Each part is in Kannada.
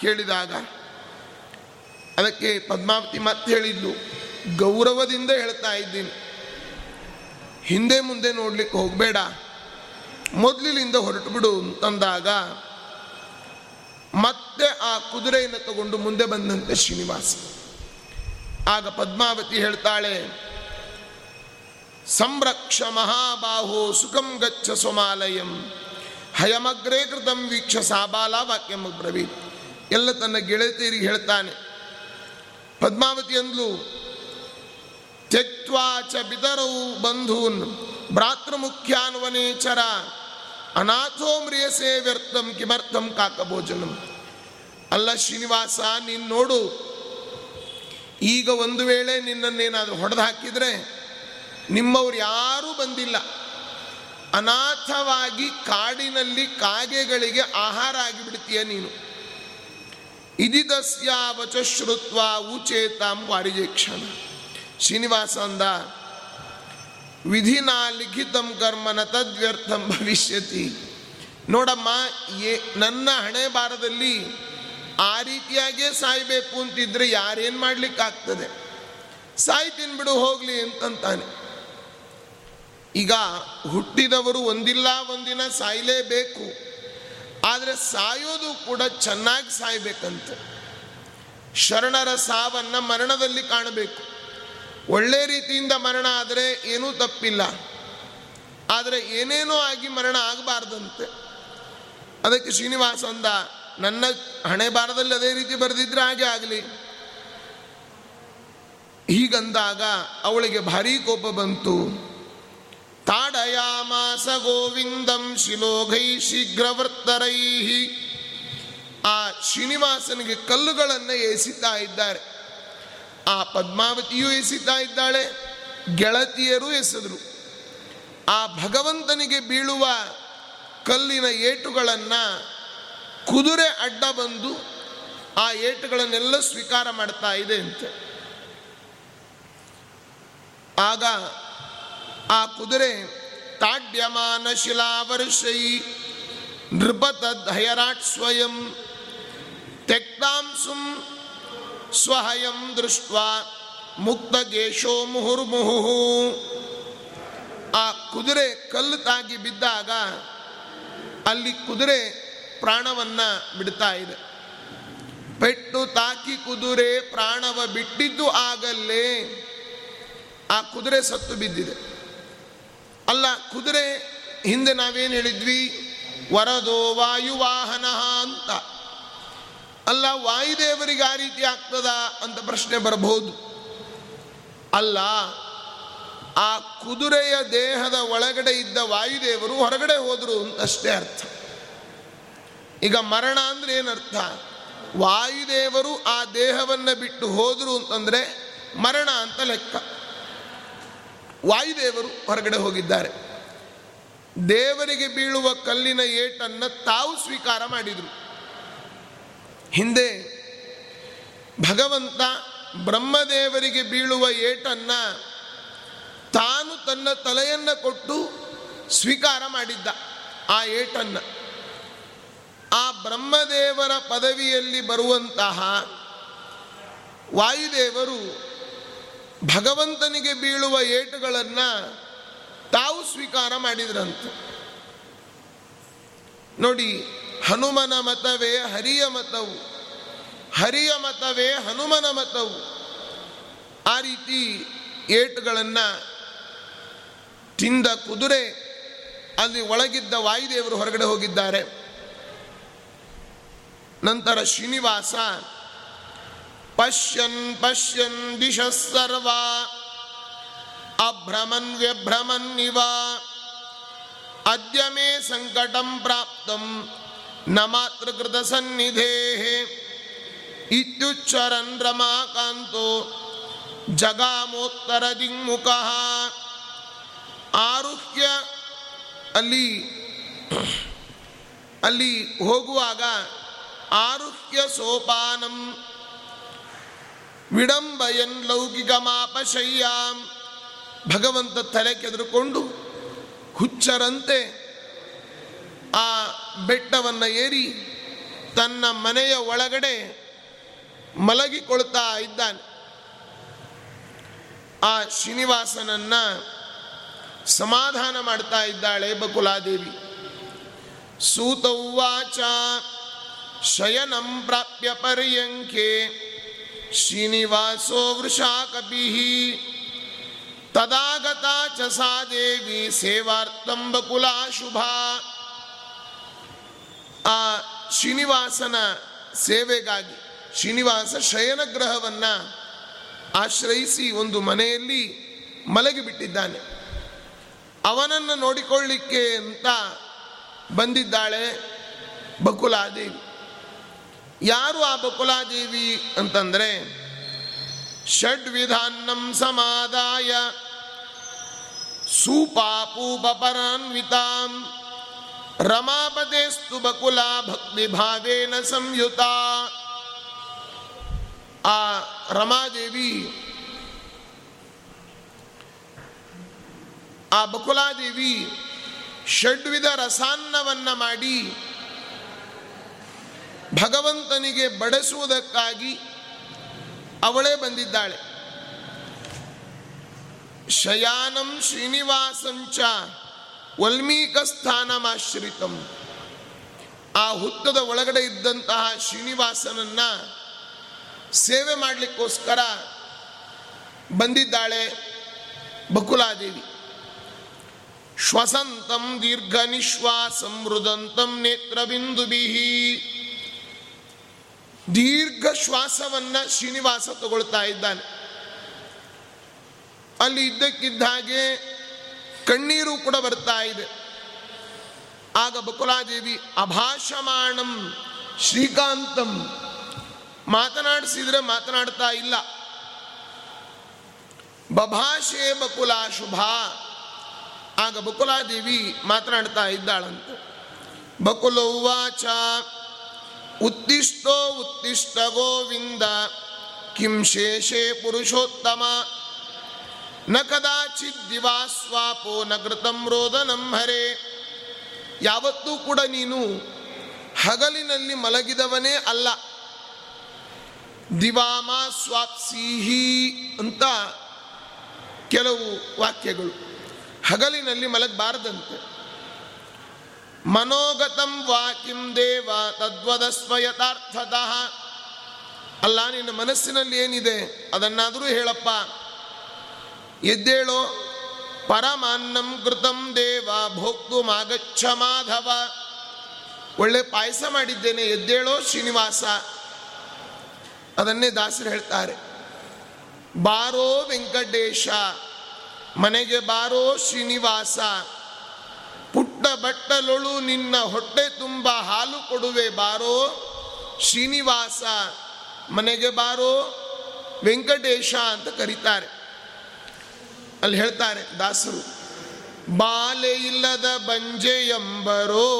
ಕೇಳಿದಾಗ ಅದಕ್ಕೆ ಪದ್ಮಾವತಿ ಮತ್ತೆ ಹೇಳಿದ್ಲು, ಗೌರವದಿಂದ ಹೇಳ್ತಾ ಇದ್ದೀನಿ. ಹಿಂದೆ ಮುಂದೆ ನೋಡ್ಲಿಕ್ಕೆ ಹೋಗಬೇಡ. ಮೊದಲಿನಿಂದ ಹೊರಟು ಬಿಡು ಅಂತಂದಾಗ ಮತ್ತೆ ಆ ಕುದುರೆಯನ್ನು ತಗೊಂಡು ಮುಂದೆ ಬಂದಂತೆ ಶ್ರೀನಿವಾಸ. ಆಗ ಪದ್ಮಾವತಿ ಹೇಳ್ತಾಳೆ, ಸಂರಕ್ಷ ಮಹಾಬಾಹೋ ಸುಖಂ ಗಚ್ಚ ಸ್ವಮಾಲಯಂ ಹಯಮಗ್ರೇ ಕೃತಂ ವೀಕ್ಷ ಸಾಬಾಲ ವಾಕ್ಯಂ ಬ್ರವಿ ಎಲ್ಲ ತನ್ನ ಗೆಳತಿಯರಿಗೆ ಹೇಳ್ತಾನೆ. ಪದ್ಮಾವತಿ ಅಂದ್ಲು ಚ ಬಿತರವು ಬಂಧೂನ್ ಭ್ರಾತೃಮುಖ್ಯಾನ್ವನೇಚರ ಅನಾಥೋ ಮ್ರಿಯಸೇ ವ್ಯರ್ಥಂ ಕಿಮರ್ಥಂ ಕಾಕಭೋಜನಂ ಅಲ್ಲ ಶ್ರೀನಿವಾಸ, ನೀನು ನೋಡು, ಈಗ ಒಂದು ವೇಳೆ ನಿನ್ನನ್ನೇನಾದರೂ ಹೊಡೆದು ಹಾಕಿದರೆ ನಿಮ್ಮವ್ರು ಯಾರೂ ಬಂದಿಲ್ಲ. ಅನಾಥವಾಗಿ ಕಾಡಿನಲ್ಲಿ ಕಾಗೆಗಳಿಗೆ ಆಹಾರ ಆಗಿಬಿಡ್ತೀಯ ನೀನು. ಇದಿದಸ್ಯಾವಚ ಶ್ರುತ್ವ ಉಚೇತಾಂ ವಾರಿಜೇಕ್ಷಣ ಶ್ರೀನಿವಾಸ ಅಂದ ವಿಧಿನಾ ಲಿಖಿತಂ ಕರ್ಮನ ತದ್ವ್ಯರ್ಥಂ ಭವಿಷ್ಯತಿ. ನೋಡಮ್ಮ ಏ ನನ್ನ ಹಣೆ ಬಾರದಲ್ಲಿ ಆ ರೀತಿಯಾಗೇ ಸಾಯ್ಬೇಕು ಅಂತಿದ್ರೆ ಯಾರೇನು ಮಾಡ್ಲಿಕ್ಕಾಗ್ತದೆ? ಸಾಯ್ತೀನಿ ಬಿಡು ಹೋಗ್ಲಿ ಅಂತಂತಾನೆ. ಈಗ ಹುಟ್ಟಿದವರು ಒಂದಿಲ್ಲ, ಒಂದಿನ ಸಾಯಲೇಬೇಕು. ಆದರೆ ಸಾಯೋದು ಕೂಡ ಚೆನ್ನಾಗಿ ಸಾಯ್ಬೇಕಂತೆ. ಶರಣರ ಸಾವನ್ನು ಮರಣದಲ್ಲಿ ಕಾಣಬೇಕು. ಒಳ್ಳೆ ರೀತಿಯಿಂದ ಮರಣ ಆದರೆ ಏನೂ ತಪ್ಪಿಲ್ಲ. ಆದರೆ ಏನೇನೋ ಆಗಿ ಮರಣ ಆಗಬಾರ್ದಂತೆ. ಅದಕ್ಕೆ ಶ್ರೀನಿವಾಸ ಅಂದ ನನ್ನ ಹಣೆ ಬಾರದಲ್ಲಿ ಅದೇ ರೀತಿ ಬರೆದಿದ್ರೆ ಹಾಗೆ ಆಗಲಿ. ಹೀಗಂದಾಗ ಅವಳಿಗೆ ಭಾರೀ ಕೋಪ ಬಂತು. ತಾಡಯಾಮಾಸ ಗೋವಿಂದಂ ಶಿಲೋಘೈ ಶೀಘ್ರವರ್ತರೈ ಆ ಶ್ರೀನಿವಾಸನಿಗೆ ಕಲ್ಲುಗಳನ್ನು ಎಸಿತಾ ಇದ್ದಾರೆ. ಆ ಪದ್ಮಾವತಿಯೂ ಎಸಿತಾ ಇದ್ದಾಳೆ, ಗೆಳತಿಯರು ಎಸೆದರು. ಆ ಭಗವಂತನಿಗೆ ಬೀಳುವ ಕಲ್ಲಿನ ಏಟುಗಳನ್ನು ಕುದುರೆ ಅಡ್ಡ ಬಂದು ಆ ಏಟುಗಳನ್ನೆಲ್ಲ ಸ್ವೀಕಾರ ಮಾಡ್ತಾ ಇದೆ ಅಂತೆ. ಆಗ ಆ ಕುದುರೆ ತಾಡ್ಯಮಾನ ಶಿಲಾವರ್ಷೈ ನೃಪತದ್ಹಯರಾಟ್ ಸ್ವಯಂ ತೆಕ್ತಾಂಸುಂ ಸ್ವಹಯಂ ದೃಷ್ಟ ಗೇಶೋ ಮುಹುರ್ಮುಹು ಆ ಕುದುರೆ ಕಲ್ಲು ತಾಗಿ ಬಿದ್ದಾಗ ಅಲ್ಲಿ ಕುದುರೆ ಪ್ರಾಣವನ್ನ ಬಿಡ್ತಾ ಇದೆ. ಪೆಟ್ಟು ತಾಕಿ ಕುದುರೆ ಪ್ರಾಣವ ಬಿಟ್ಟಿದ್ದು ಆಗಲ್ಲೇ ಆ ಕುದುರೆ ಸತ್ತು ಬಿದ್ದಿದೆ. ಅಲ್ಲ, ಕುದುರೆ ಹಿಂದೆ ನಾವೇನು ಹೇಳಿದ್ವಿ? ವರದೋ ವಾಯುವಾಹನ ಅಂತ. ಅಲ್ಲ, ವಾಯುದೇವರಿಗೆ ಆ ರೀತಿ ಆಗ್ತದ ಅಂತ ಪ್ರಶ್ನೆ ಬರಬಹುದು. ಅಲ್ಲ, ಆ ಕುದುರೆಯ ದೇಹದ ಒಳಗಡೆ ಇದ್ದ ವಾಯುದೇವರು ಹೊರಗಡೆ ಹೋದರು ಅಷ್ಟೇ ಅರ್ಥ. ಈಗ ಮರಣ ಅಂದ್ರೆ ಏನರ್ಥ? ವಾಯುದೇವರು ಆ ದೇಹವನ್ನು ಬಿಟ್ಟು ಹೋದರು ಅಂತಂದ್ರೆ ಮರಣ ಅಂತ ಲೆಕ್ಕ. ವಾಯುದೇವರು ಹೊರಗಡೆ ಹೋಗಿದ್ದಾರೆ. ದೇವರಿಗೆ ಬೀಳುವ ಕಲ್ಲಿನ ಏಟನ್ನು ತಾವು ಸ್ವೀಕಾರ ಮಾಡಿದರು. ಹಿಂದೆ ಭಗವಂತ ಬ್ರಹ್ಮದೇವರಿಗೆ ಬೀಳುವ ಏಟನ್ನ ತಾನು ತನ್ನ ತಲೆಯನ್ನು ಕೊಟ್ಟು ಸ್ವೀಕಾರ ಮಾಡಿದ್ದ ಆ ಏಟನ್ನು. ಆ ಬ್ರಹ್ಮದೇವರ ಪದವಿಯಲ್ಲಿ ಬರುವಂತಹ ವಾಯುದೇವರು ಭಗವಂತನಿಗೆ ಬೀಳುವ ಏಟುಗಳನ್ನು ತಾವು ಸ್ವೀಕಾರ ಮಾಡಿದ್ರಂತೆ. ನೋಡಿ, ಹನುಮನ ಮತವೇ ಹರಿಯ ಮತವು. ಹರಿಯ ಮತವೇ ಹನುಮನ ಮತವು. ಆ ರೀತಿ ಏಟುಗಳನ್ನು ತಿಂದ ಕುದುರೆ ಅಲ್ಲಿ ಒಳಗಿದ್ದ ವಾಯುದೇವರು ಹೊರಗಡೆ ಹೋಗಿದ್ದಾರೆ. ನಂತರ ಶ್ರೀನಿವಾಸ ಪಶ್ಯನ್ ಪಶ್ಯನ್ ದಿಶ ಸರ್ವ ಅಭ್ರಮನ್ ವ್ಯಭ್ರಮನ್ ಇವ ಅದ್ಯ ಮೇ ಸಂಕಟಂ ಪ್ರಾಪ್ತಂ ನ ಮಾತೃಕೃತ ಸನ್ನಿಧೇ ಇತ್ಯುಚ್ಚರನ್ ರಮಾಕಾಂತೋ ಜಗಾಮೋತ್ತರ ದಿಗ್ಮುಖ ಆರುಹ್ಯ ಅಲ್ಲಿ ಅಲ್ಲಿ ಹೋಗುವಾಗ ಆರುಹ್ಯ ಸೋಪಾನಂ ವಿಡಂಬಯನ್ ಲೌಕಿಕ ಮಾಪಶಯ್ಯಾಂ ಭಗವಂತ ತಲೆ ಕೆದರುಕೊಂಡು ಹುಚ್ಚರಂತೆ ಆ ಬೆಟ್ಟವನ್ನು ಏರಿ ತನ್ನ ಮನೆಯ ಒಳಗಡೆ ಮಲಗಿಕೊಳ್ತಾ ಇದ್ದಾನೆ. ಆ ಶ್ರೀನಿವಾಸನನ್ನ ಸಮಾಧಾನ ಮಾಡ್ತಾ ಇದ್ದಾಳೆ ಬಕುಲಾದೇವಿ. ಸೂತವಾಚ ಶಯನಂ ಪ್ರಾಪ್ಯ ಪರ್ಯಂಕೆ. ಶ್ರೀನಿವಾಸೋ ವೃಷಾ ಕಪಿ ತದಾಗತ ಚ ಸಾ ದೇವಿ ಸೇವಾರ್ಥಂ ಬಕುಲಾ ಶುಭ. ಆ ಶ್ರೀನಿವಾಸನ ಸೇವೆಗಾಗಿ ಶ್ರೀನಿವಾಸ ಶಯನ ಗ್ರಹವನ್ನು ಆಶ್ರಯಿಸಿ ಒಂದು ಮನೆಯಲ್ಲಿ ಮಲಗಿಬಿಟ್ಟಿದ್ದಾನೆ ಅವನನ್ನು ನೋಡಿಕೊಳ್ಳಿಕ್ಕೆ ಅಂತ ಬಂದಿದ್ದಾಳೆ ಬಕುಲಾದೇವಿ ಯಾರು ಆ ಬಕುಲಾದೇವಿ ಅಂತಂದರೆ ಷಡ್ವಿಧಾನ್ನಂ ಸಮಾದಾಯ ಸೂಪಾಪೂಪರಾನ್ವಿತಾಂ ರಮಾಪದೇಸ್ತು ಬಕುಲಾ ಭಕ್ತಿಭಾವೇನ ಸಂಯುತ ಆ ರಮಾದೇವಿ ಆ ಬಕುಲಾದೇವಿ ಷಡ್ವಿಧ ರಸಾನ್ನವನ್ನ ಮಾಡಿ ಭಗವಂತನಿಗೆ ಬಡಿಸುವುದಕ್ಕಾಗಿ ಅವಳೇ ಬಂದಿದ್ದಾಳೆ. ಶಯಾನಂ ಶ್ರೀನಿವಾಸಂಚ ವಲ್ಮೀಕ ಸ್ಥಾನಮಾಶ್ರಿತಂ ಆ ಹುತ್ತದ ಒಳಗಡೆ ಇದ್ದಂತಹ ಶ್ರೀನಿವಾಸನನ್ನ ಸೇವೆ ಮಾಡಲಿಕ್ಕೋಸ್ಕರ ಬಂದಿದ್ದಾಳೆ ಬಕುಲಾದೇವಿ. ಶ್ವಸಂತಂ ದೀರ್ಘ ನಿಶ್ವಾಸಂ ಮೃದಂತಂ ನೇತ್ರಬಿಂದುಬಿ ದೀರ್ಘ ಶ್ವಾಸವನ್ನು ಶ್ರೀನಿವಾಸ ತಗೊಳ್ತಾ ಇದ್ದಾನೆ. ಅಲ್ಲಿ ಇದ್ದಕ್ಕಿದ್ದ ಹಾಗೆ ಕಣ್ಣೀರು ಕೂಡ ಬರ್ತಾ ಇದೆ. ಆಗ ಬಕುಲಾದೇವಿ, ಅಭಾಷಮಾಣಂ ಶ್ರೀಕಾಂತಂ. ಮಾತನಾಡಿಸಿದ್ರೆ ಮಾತನಾಡ್ತಾ ಇಲ್ಲ. ಬಭಾಷೆ ಬಕುಲ ಶುಭ. ಆಗ ಬಕುಲಾದೇವಿ ಮಾತನಾಡ್ತಾ ಇದ್ದಾಳಂತೆ. ಬಕುಲೌವಾಚ ಉತ್ತಿಷ್ಟೋ ಉತ್ತಿಷ್ಟ ಗೋವಿಂದ, ಕಿಂ ಶೇಷೇ ಪುರುಷೋತ್ತಮ. ನ ಕದಾಚಿತ್ ದಿವಾಸ್ವಾಪೋ ನ ಕೃತಂ ರೋದನಂ ಹರೇ. ಯಾವತ್ತೂ ಕೂಡ ನೀನು ಹಗಲಿನಲ್ಲಿ ಮಲಗಿದವನೇ ಅಲ್ಲ. ದಿವಾಮ ಸ್ವಾಪ್ಸೀಹಿ ಅಂತ ಕೆಲವು ವಾಕ್ಯಗಳು. ಹಗಲಿನಲ್ಲಿ ಮಲಗಬಾರದಂತೆ. ಮನೋಗತಂ ವಾಕಿಂ ದೇವ ತದ್ವದ ಯಥಾರ್ಥತಃ. ಅಲ್ಲ, ನಿನ್ನ ಮನಸ್ಸಿನಲ್ಲಿ ಏನಿದೆ ಅದನ್ನಾದರೂ ಹೇಳಪ್ಪ. ಎದ್ದೇಳೋ, ಪರಮಾನ್ನಂ ಕೃತಂ ದೇವ ಭೋಕ್ತು ಮಾಗಚ್ಛ ಮಾಧವ. ಒಳ್ಳೆ ಪಾಯಸ ಮಾಡಿದ್ದೇನೆ, ಎದ್ದೇಳೋ ಶ್ರೀನಿವಾಸ. ಅದನ್ನೇ ದಾಸರು ಹೇಳ್ತಾರೆ. ಬಾರೋ ವೆಂಕಟೇಶ, ಮನೆಗೆ ಬಾರೋ ಶ್ರೀನಿವಾಸ. ಪುಟ್ಟ ಬಟ್ಟಲೊಳು ನಿನ್ನ ಹೊಟ್ಟೆ ತುಂಬ ಹಾಲು ಕೊಡುವೆ ಬಾರೋ. ಶ್ರೀನಿವಾಸ, ಮನೆಗೆ ಬಾರೋ. ವೆಂಕಟೇಶ ಅಂತ ಕರೀತಾರೆ. ಅಲ್ಲಿ ಹೇಳ್ತಾರೆ ದಾಸರು, ಬಾಲೆ ಇಲ್ಲದ ಬಂಜೆ ಎಂಬರೋ.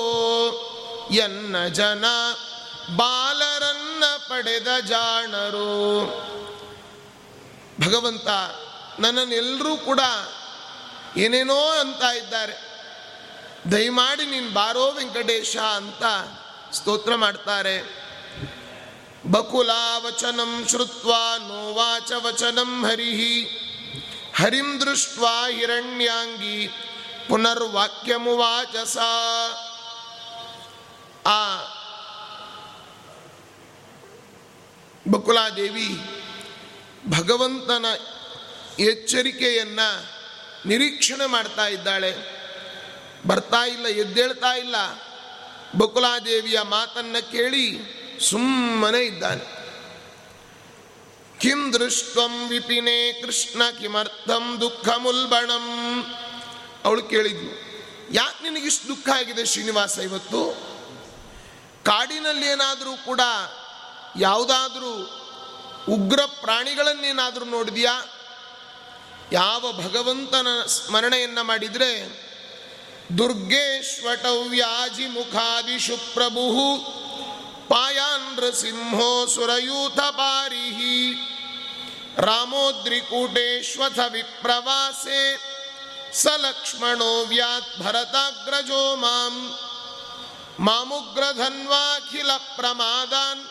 ಎನ್ನ ಜನ ಬಾಲರನ್ನ ಪಡೆದ ಜಾಣರು. ಭಗವಂತ ನನ್ನನ್ನೆಲ್ಲರೂ ಕೂಡ ಏನೇನೋ ಅಂತ ಇದ್ದಾರೆ. ದಯಮಾಡಿ ನೀನು ಬಾರೋ ವೆಂಕಟೇಶ ಅಂತ ಸ್ತೋತ್ರ ಮಾಡ್ತಾರೆ. ಬಕುಲಾವಚನಂ ಶ್ರುತ್ವಾ ನೋವಾಚ ವಚನಂ ಹರಿಹಿ. ಹರಿಂ ದೃಷ್ಟ ಹಿರಣ್ಯಾಂಗಿ ಪುನರ್ವಾಕ್ಯಮುವಾಚಸ. ಆ ಬಕುಲಾದೇವಿ ಭಗವಂತನ ಎಚ್ಚರಿಕೆಯನ್ನ ನಿರೀಕ್ಷಣೆ ಮಾಡ್ತಾ ಇದ್ದಾಳೆ. ಬರ್ತಾ ಇಲ್ಲ, ಎದ್ದೇಳ್ತಾ ಇಲ್ಲ. ಬಕುಲಾದೇವಿಯ ಮಾತನ್ನ ಕೇಳಿ ಸುಮ್ಮನೆ ಇದ್ದಾನೆ. ಕಿಂ ದೃಷ್ಟಂ ವಿಪಿನೇ ಕೃಷ್ಣ ಕಿಮರ್ಥಂ ದುಃಖ ಮುಲ್ಬಣಂ ಅವಳು ಕೇಳಿದ್ಲು, ಯಾಕೆ ನಿನಗಿಷ್ಟು ದುಃಖ ಆಗಿದೆ ಶ್ರೀನಿವಾಸ ಇವತ್ತು? ಕಾಡಿನಲ್ಲಿ ಏನಾದರೂ ಕೂಡ ಯಾವುದಾದ್ರೂ ಉಗ್ರ ಪ್ರಾಣಿಗಳನ್ನೇನಾದರೂ ನೋಡಿದ್ಯಾ? ಯಾವ ಭಗವಂತನ ಸ್ಮರಣೆಯನ್ನ ಮಾಡಿದರೆ दुर्गेश्वटव्याजिमुखादिषु प्रभुः पायान्द्रसिंहो सुरयूथपारिः रामोद्रिकूटेष्वथ विप्रवासे सलक्ष्मणो व्यात्भरताग्रजो माम् मामुग्रधन्वाखिलप्रमादान्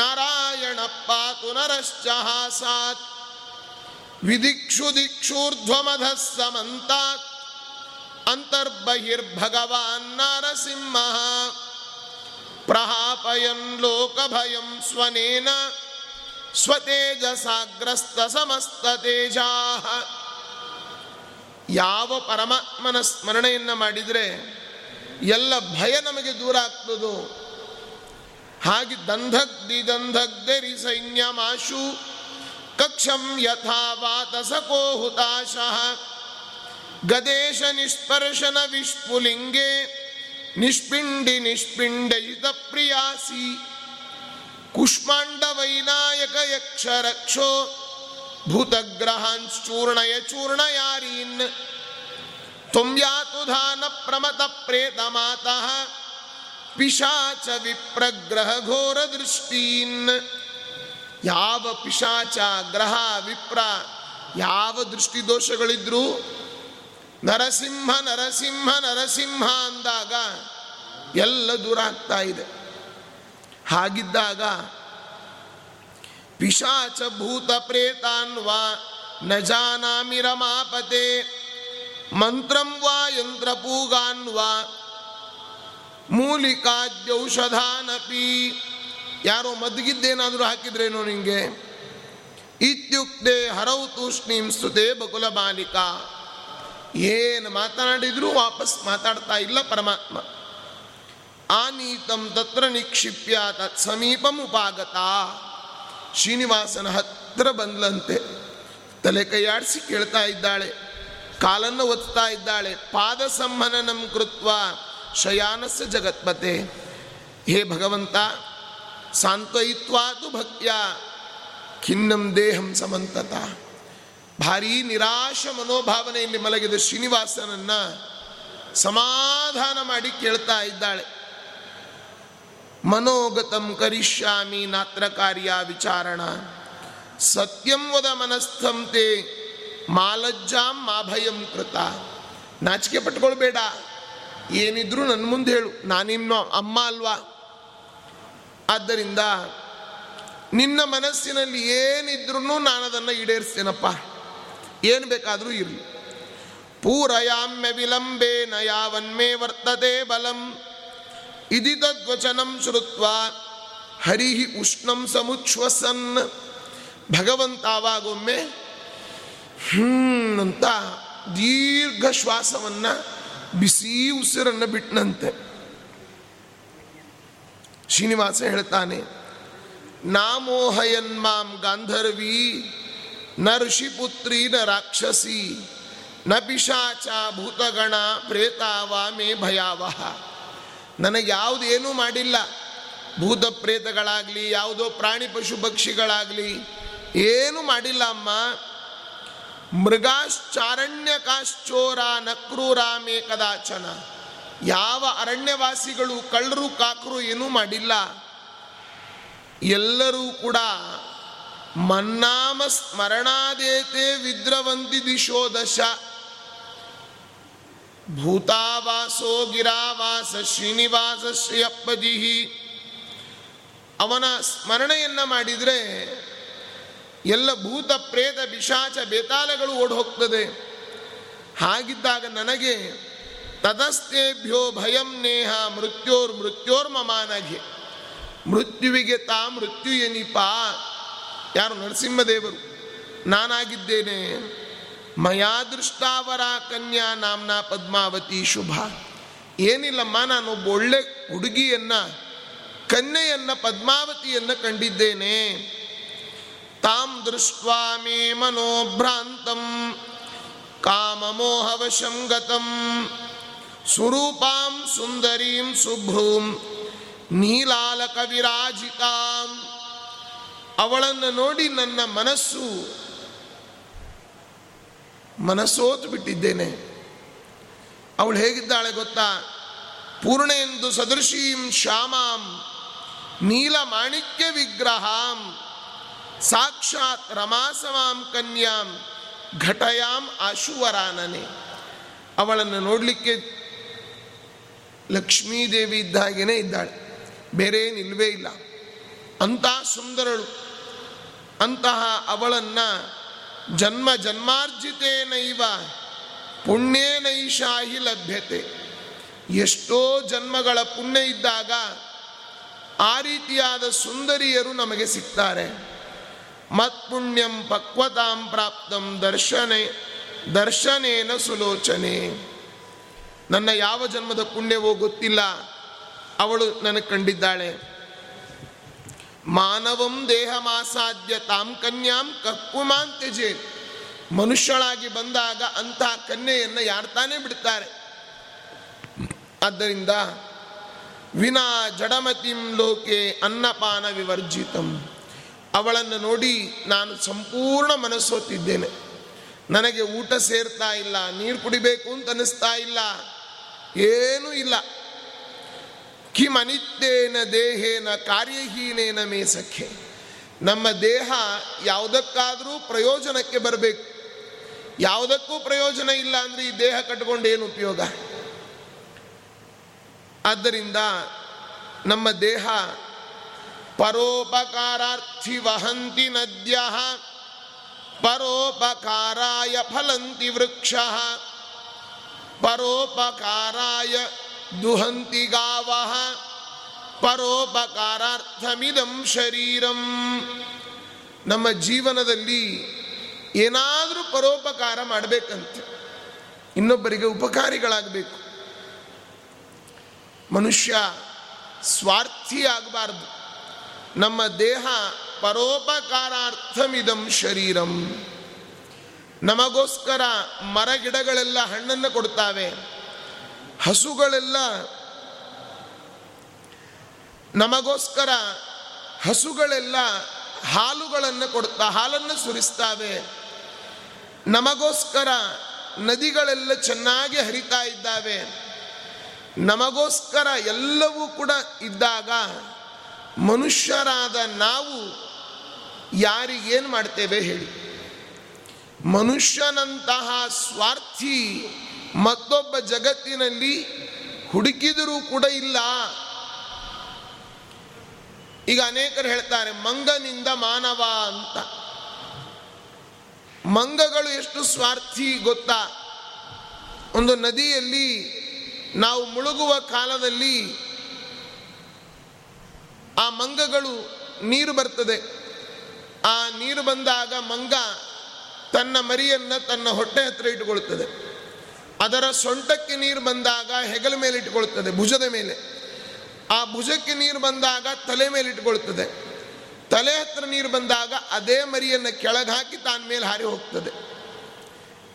नारायणः पातु नरश्च विदिक्षु दिक्षूर्ध्वमधः समन्तात् ಅಂತರ್ಬಹಿರ್ಭಗವಾನ್ ನರಸಿಂಹ. ಪ್ರಹಾಪಯನ್ ಲೋಕಭಯಂ ಸ್ವನೇನ ಸ್ವತೇಜಸಾಗ್ರಸ್ತ ಸಮಸ್ತ ತೇಜಾ ಯಾವ ಪರಮಾತ್ಮನ ಸ್ಮರಣೆಯನ್ನು ಮಾಡಿದರೆ ಎಲ್ಲ ಭಯ ನಮಗೆ ದೂರ ಆಗ್ತದೋ. ಹಾಗೆ ದಂಧಗ್ದಿ ದಂಧಗ್ಧರಿ ಸೈನ್ಯಮಾಶು ಕಕ್ಷಂ ಯಥಾ ವಾತಸಕೋ ಹುತಾಶಃ ಗದೇಶ ನಿಷ್ಪರ್ಶನ ವಿಷ್ಪುಲಿಂಗೆ ನಿಷ್ಪಿಂಡಿ ನಿಷ್ಪಿಂಡಯಿತ ಪ್ರಿಯಾಸಿ ಕುಷ್ಮಾಂಡ ವೈನಾಯಕ ಯಕ್ಷ ರಕ್ಷೋ ಚೂರ್ಣಯಾರೀನ್ ತುಂಬ್ಯಾತುಧಾನ ಪ್ರಮತ ಪ್ರೇತ ಮಾತಃ ಪಿಶಾಚ ವಿಪ್ರಗ್ರಹ ಘೋರ ದೃಷ್ಟೀನ್ ಯಾವ ಪಿಶಾಚ, ಗ್ರಹ, ವಿಪ್ರ, ಯಾವ ದೃಷ್ಟಿ ದೋಷಗಳಿದ್ರು ನರಸಿಂಹ ನರಸಿಂಹ ನರಸಿಂಹ ಅಂದಾಗ ಎಲ್ಲ ದೂರ ಆಗ್ತಾ ಇದೆ. ಹಾಗಿದ್ದಾಗ ಪಿಶಾಚ ಭೂತ ಪ್ರೇತಾನ್ ವಾ ನ ಜಾನಾಮಿ ರಮಾಪತೆ, ಮಂತ್ರಂ ವಾ ಯಂತ್ರಪೂಗಾನ್ ವಾ, ಮೂಲಿಕಾದ್ಯೌಷಧಾನಪಿ. ಯಾರೋ ಮದ್ಗಿದ್ದೇನಾದರೂ ಹಾಕಿದ್ರೇನೋ ನಿಂಗೆ? ಇತ್ಯುಕ್ತೆ ಹರೌ ತೂಷ್ಣೀಂ ಸ್ತುತೆ ಬಕುಲ ಬಾಲಿಕ. ಏನು ಮಾತನಾಡಿದರೂ ವಾಪಸ್ ಮಾತಾಡ್ತಾ ಇಲ್ಲ ಪರಮಾತ್ಮ. ಆನೀತಂ ತತ್ರ ನಿಕ್ಷಿಪ್ಯ ತತ್ ಸಮೀಪಂ ಉಪಾಗತ. ಶ್ರೀನಿವಾಸನ ಹತ್ರ ಬಂದ್ಲಂತೆ. ತಲೆ ಕೈಯಾಡಿಸಿ ಕೇಳ್ತಾ ಇದ್ದಾಳೆ. ಕಾಲನ್ನು ಒತ್ತಾ ಇದ್ದಾಳೆ. ಪಾದ ಸಂಹನನಂ ಕೃತ್ವ ಶಯಾನಸ ಜಗತ್ಪತೆ. ಹೇ ಭಗವಂತ, ಸಾಂತ್ವಯಿತ್ವಾತು ಭಕ್ತ್ಯ. ಖಿನ್ನಂ ದೇಹಂ ಸಮಂತತ. ಭಾರೀ ನಿರಾಶ ಮನೋಭಾವನೆಯಲ್ಲಿ ಮಲಗಿದ. ಶ್ರೀನಿವಾಸನನ್ನ ಸಮಾಧಾನ ಮಾಡಿ ಕೇಳ್ತಾ ಇದ್ದಾಳೆ. ಮನೋಗತಂ ಕರಿಷ್ಯಾಮಿ ನಾತ್ರ ಕಾರ್ಯ ವಿಚಾರಣ. ಸತ್ಯಂ ವದ ಮನಸ್ಥಂತೆ ಮಾಲಜ್ಜಾಂ ಮಾಭಯಂ ಕೃತ. ನಾಚಿಕೆ ಪಟ್ಕೊಳ್ಬೇಡ. ಏನಿದ್ರು ನನ್ನ ಮುಂದೆ ಹೇಳು. ನಾನಿನ್ನ ಅಮ್ಮ ಅಲ್ವಾ? ಆದ್ದರಿಂದ ನಿನ್ನ ಮನಸ್ಸಿನಲ್ಲಿ ಏನಿದ್ರೂ ನಾನು ಅದನ್ನು ಈಡೇರಿಸ್ತೇನಪ್ಪ. ಏನು ಬೇಕಾದರೂ ಇರಲಿ. ಪೂರಯಾಮ್ಯ ವಿಲಂಬೇನ ಯಾವನ್ಮೇ ವರ್ತತೆ ಬಲಂ. ಇದಿ ತದ್ವಚನಂ ಶ್ರುತ್ವ ಹರಿಹಿ ಉಷ್ಣಂ ಸಮುಚ್ಛ್ವಸನ್ ಭಗವಂತ ಆವಾಗೊಮ್ಮೆ ಹ್ಮ್ ಅಂತ ದೀರ್ಘ ಶ್ವಾಸವನ್ನ ಬಿಸಿ ಉಸಿರನ್ನು ಬಿಟ್ಟನಂತೆ ಶ್ರೀನಿವಾಸ ಹೇಳ್ತಾನೆ, ನಾಮೋಹಯನ್ ಮಾಂ ಗಾಂಧರ್ವಿ ನ ನ ರಾಕ್ಷಸಿ ನ ಪಿಶಾಚ ಭೂತಗಣ ಪ್ರೇತಾವ ಮೇ ಭಯಾವಹ. ನನಗೆ ಯಾವುದೇನೂ ಮಾಡಿಲ್ಲ. ಭೂತ ಪ್ರೇತಗಳಾಗಲಿ, ಯಾವುದೋ ಪ್ರಾಣಿ ಪಶು ಪಕ್ಷಿಗಳಾಗಲಿ, ಏನು ಮಾಡಿಲ್ಲ ಅಮ್ಮ. ಮೃಗಾಶ್ಚಾರಣ್ಯಕಾಶ್ಚೋರ ನಕ್ರೂರ ಮೇ ಕದಾಚನ. ಯಾವ ಅರಣ್ಯವಾಸಿಗಳು ಕಳ್ಳರು ಕಾಕರು ಏನೂ ಮಾಡಿಲ್ಲ. ಎಲ್ಲರೂ ಕೂಡ ಮನ್ನಾಮ ಸ್ಮರಣಾದೇತೆ ವಿದ್ರವಂತಿ ದಿಶೋ ದಶ. ಭೂತಾವಾಸೋ ಗಿರಾವಾಸ ಶ್ರೀನಿವಾಸ ಶ್ರೀಯಪ್ಪದಿಹಿ ಅವನ ಸ್ಮರಣೆಯನ್ನ ಮಾಡಿದರೆ ಎಲ್ಲ ಭೂತ, ಪ್ರೇತ, ಪಿಶಾಚ, ಬೇತಾಲಗಳು ಓಡ್ ಹೋಗ್ತದೆ ಹಾಗಿದ್ದಾಗ ನನಗೆ ತದಸ್ತೇಭ್ಯೋ ಭಯಂ ನೇಹ ಮೃತ್ಯೋರ್ ಮೃತ್ಯೋರ್ ಮಮಾನಗೆ ಮೃತ್ಯುವಿಗೆ ತಾ ಮೃತ್ಯು ಎನಿಪ ಯಾರು ನರಸಿಂಹದೇವರು? ನಾನಾಗಿದ್ದೇನೆ. ಮಯಾ ದೃಷ್ಟಾವರ ಕನ್ಯಾ ನಾಮ್ನ ಪದ್ಮಾವತಿ ಶುಭ. ಏನಿಲ್ಲಮ್ಮ, ನಾನೊಬ್ಬ ಒಳ್ಳೆ ಹುಡುಗಿಯನ್ನ, ಕನ್ಯೆಯನ್ನ, ಪದ್ಮಾವತಿಯನ್ನ ಕಂಡಿದ್ದೇನೆ. ತಾಂ ದೃಷ್ಟ್ವಾ ಮೇ ಮನೋಭ್ರಾಂತಂ ಕಾಮಮೋಹವಶಂ ಗತಂ. ಸ್ವರೂಪಾಂ ಸುಂದರೀಂ ಶುಭ್ರೂಂ ನೀಲಾಲಕ ವಿರಾಜಿತಾಂ ಅವಳನ್ನು ನೋಡಿ ನನ್ನ ಮನಸ್ಸು ಮನಸ್ಸೋತು ಬಿಟ್ಟಿದ್ದೇನೆ. ಅವಳು ಹೇಗಿದ್ದಾಳೆ ಗೊತ್ತಾ? ಪೂರ್ಣೇಂದು ಸದೃಶೀಂ ಶ್ಯಾಮಾಂ ನೀಲ ಮಾಣಿಕ್ಯ ವಿಗ್ರಹಾಂ ಸಾಕ್ಷಾತ್ ರಮಾಸವಾಂ ಕನ್ಯಾಂ ಘಟಯಾಂ ಆಶುವರಾನನೆ ಅವಳನ್ನು ನೋಡಲಿಕ್ಕೆ ಲಕ್ಷ್ಮೀದೇವಿ ಇದ್ದ ಹಾಗೇನೆ ಇದ್ದಾಳೆ. ಬೇರೆ ನಿಲ್ವೇ ಇಲ್ಲ. ಅಂತ ಸುಂದರಳು. ಅಂತಹ ಅವಳನ್ನು ಜನ್ಮ ಜನ್ಮಾರ್ಜಿತೇನೈವ ಪುಣ್ಯೇನೈಷಾಹಿ ಲಭ್ಯತೆ. ಎಷ್ಟೋ ಜನ್ಮಗಳ ಪುಣ್ಯ ಇದ್ದಾಗ ಆ ರೀತಿಯಾದ ಸುಂದರಿಯರು ನಮಗೆ ಸಿಗ್ತಾರೆ. ಮತ್ಪುಣ್ಯಂ ಪಕ್ವತಾಂ ಪ್ರಾಪ್ತಂ ದರ್ಶನೆ, ದರ್ಶನೇನ ಸುಲೋಚನೆ. ನನ್ನ ಯಾವ ಜನ್ಮದ ಪುಣ್ಯವೋ ಗೊತ್ತಿಲ್ಲ, ಅವಳು ನನಗೆ ಕಂಡಿದ್ದಾಳೆ. ಮಾನವಂ ದೇಹ ಮಾಸಾಧ್ಯ ತಾಂ ಕನ್ಯಾಂ ಕಕ್ಕುಮಾಂತ್ಯಜೇ ತ್ಯಜೆ ಮನುಷ್ಯಳಾಗಿ ಬಂದಾಗ ಅಂತಹ ಕನ್ಯೆಯನ್ನು ಯಾರು ತಾನೇ ಬಿಡ್ತಾರೆ? ಆದ್ದರಿಂದ ವಿನಾ ಜಡಮತಿಂ ಲೋಕೆ ಅನ್ನಪಾನ ವಿವರ್ಜಿತಂ. ಅವಳನ್ನು ನೋಡಿ ನಾನು ಸಂಪೂರ್ಣ ಮನಸ್ಸೋತಿದ್ದೇನೆ. ನನಗೆ ಊಟ ಸೇರ್ತಾ ಇಲ್ಲ, ನೀರು ಕುಡಿಬೇಕು ಅಂತ ಅನ್ನಿಸ್ತಾ ಇಲ್ಲ, ಏನೂ ಇಲ್ಲ. ಕಿಮನಿತ್ಯೇನ ದೇಹೇನ ಕಾರ್ಯಹೀನೇನ ಮೇಸಕ್ಕೆ. ನಮ್ಮ ದೇಹ ಯಾವುದಕ್ಕಾದರೂ ಪ್ರಯೋಜನಕ್ಕೆ ಬರಬೇಕು. ಯಾವುದಕ್ಕೂ ಪ್ರಯೋಜನ ಇಲ್ಲ ಅಂದರೆ ಈ ದೇಹ ಕಟ್ಕೊಂಡು ಏನು ಉಪಯೋಗ? ಆದ್ದರಿಂದ ನಮ್ಮ ದೇಹ ಪರೋಪಕಾರಾರ್ಥಿ ವಹಂತಿ ನದ್ಯ, ಪರೋಪಕಾರಾಯ ಫಲಂತಿ ವೃಕ್ಷ, ಪರೋಪಕಾರಾಯ ದುಹಂತಿ ಗಾವ ಪರೋಪಕಾರಾರ್ಥಮಿದಂ ಶರೀರಂ. ನಮ್ಮ ಜೀವನದಲ್ಲಿ ಏನಾದರೂ ಪರೋಪಕಾರ ಮಾಡಬೇಕಂತೆ. ಇನ್ನೊಬ್ಬರಿಗೆ ಉಪಕಾರಿಗಳಾಗಬೇಕು. ಮನುಷ್ಯ ಸ್ವಾರ್ಥಿ ಆಗಬಾರ್ದು. ನಮ್ಮ ದೇಹ ಪರೋಪಕಾರಾರ್ಥಮಿದಂ ಶರೀರಂ. ನಮಗೋಸ್ಕರ ಮರಗಿಡಗಳೆಲ್ಲ ಹಣ್ಣನ್ನು ಕೊಡ್ತಾವೆ ಹಸುಗಳೆಲ್ಲ ನಮಗೋಸ್ಕರ ಹಸುಗಳೆಲ್ಲ ಹಾಲುಗಳನ್ನು ಕೊಡ್ತಾ ಹಾಲನ್ನು ಸುರಿಸ್ತಾವೆ. ನಮಗೋಸ್ಕರ ನದಿಗಳೆಲ್ಲ ಚೆನ್ನಾಗಿ ಹರಿತಾ ಇದ್ದಾವೆ. ನಮಗೋಸ್ಕರ ಎಲ್ಲವೂ ಕೂಡ ಇದ್ದಾಗ ಮನುಷ್ಯರಾದ ನಾವು ಯಾರಿಗೇನು ಮಾಡ್ತೇವೆ ಹೇಳಿ. ಮನುಷ್ಯನಂತಹ ಸ್ವಾರ್ಥಿ ಮತ್ತೊಬ್ಬ ಜಗತ್ತಿನಲ್ಲಿ ಹುಡುಕಿದರೂ ಕೂಡ ಇಲ್ಲ. ಈಗ ಅನೇಕರು ಹೇಳ್ತಾರೆ, ಮಂಗನಿಂದ ಮಾನವ ಅಂತ. ಮಂಗಗಳು ಎಷ್ಟು ಸ್ವಾರ್ಥಿ ಗೊತ್ತಾ? ಒಂದು ನದಿಯಲ್ಲಿ ನಾವು ಮುಳುಗುವ ಕಾಲದಲ್ಲಿ ಆ ಮಂಗಗಳು ನೀರು ಬರ್ತದೆ. ಆ ನೀರು ಬಂದಾಗ ಮಂಗ ತನ್ನ ಮರಿಯನ್ನು ತನ್ನ ಹೊಟ್ಟೆ ಹತ್ರ ಇಟ್ಟುಕೊಳ್ತದೆ. ಅದರ ಸೊಂಟಕ್ಕೆ ನೀರು ಬಂದಾಗ ಹೆಗಲ ಮೇಲೆ ಇಟ್ಕೊಳ್ತದೆ ಭುಜದ ಮೇಲೆ. ಆ ಭುಜಕ್ಕೆ ನೀರು ಬಂದಾಗ ತಲೆ ಮೇಲೆ ಇಟ್ಕೊಳ್ತದೆ ತಲೆ ಹತ್ರ ನೀರು ಬಂದಾಗ ಅದೇ ಮರಿಯನ್ನು ಕೆಳಗೆ ಹಾಕಿ ತಾನ ಮೇಲೆ ಹಾರಿ ಹೋಗ್ತದೆ.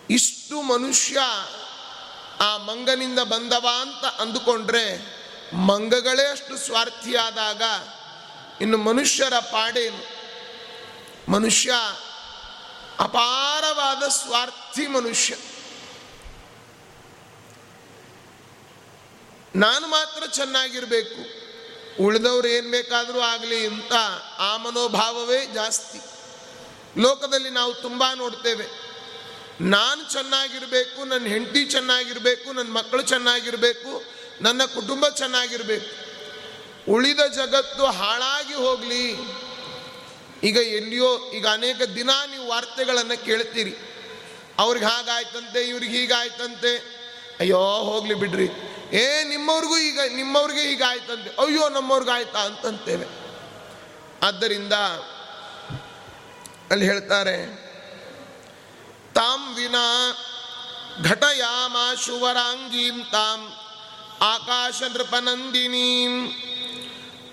ಇಷ್ಟು ಮನುಷ್ಯ ಆ ಮಂಗನಿಂದ ಬಂದವ ಅಂತ ಅಂದುಕೊಂಡ್ರೆ ಮಂಗಗಳೇ ಅಷ್ಟು ಸ್ವಾರ್ಥಿಯಾದಾಗ ಇನ್ನು ಮನುಷ್ಯರ ಪಾಡೇನು? ಮನುಷ್ಯ ಅಪಾರವಾದ ಸ್ವಾರ್ಥಿ ಮನುಷ್ಯ. ನಾನು ಮಾತ್ರ ಚೆನ್ನಾಗಿರಬೇಕು. ಉಳಿದವ್ರು ಏನು ಬೇಕಾದರೂ ಆಗಲಿ ಅಂತ ಆ ಮನೋಭಾವವೇ ಜಾಸ್ತಿ. ಲೋಕದಲ್ಲಿ ನಾವು ತುಂಬ ನೋಡ್ತೇವೆ. ನಾನು ಚೆನ್ನಾಗಿರಬೇಕು ನನ್ನ ಹೆಂಡತಿ ಚೆನ್ನಾಗಿರಬೇಕು ನನ್ನ ಮಕ್ಕಳು ಚೆನ್ನಾಗಿರಬೇಕು, ನನ್ನ ಕುಟುಂಬ ಚೆನ್ನಾಗಿರಬೇಕು. ಉಳಿದ ಜಗತ್ತು ಹಾಳಾಗಿ ಹೋಗಲಿ. ಈಗ ಎಲ್ಲಿಯೋ, ಈಗ ಅನೇಕ ದಿನ ನೀವು ವಾರ್ತೆಗಳನ್ನು ಕೇಳ್ತೀರಿ. ಅವ್ರಿಗೆ ಹಾಗಾಯ್ತಂತೆ, ಇವ್ರಿಗೆ ಹೀಗಾಯ್ತಂತೆ. ಅಯ್ಯೋ, ಹೋಗಲಿ ಬಿಡ್ರಿ. ಏ, ನಿಮ್ಮವ್ರಿಗೂ ಈಗ, ನಿಮ್ಮವ್ರಿಗೆ ಆಯ್ತಂತೆ. ಅಯ್ಯೋ ನಮ್ಮವ್ರಿಗಾಯ್ತಾ ಅಂತಂತೇವೆ. ಆದ್ದರಿಂದ ಅಲ್ಲಿ ಹೇಳ್ತಾರೆ, ತಾಂ ವಿನಾ ಘಟಯಾಮಾಶುವರಾಂಗೀಂ, ತಾಂ ಆಕಾಶ ನೃಪನಂದಿನೀಂ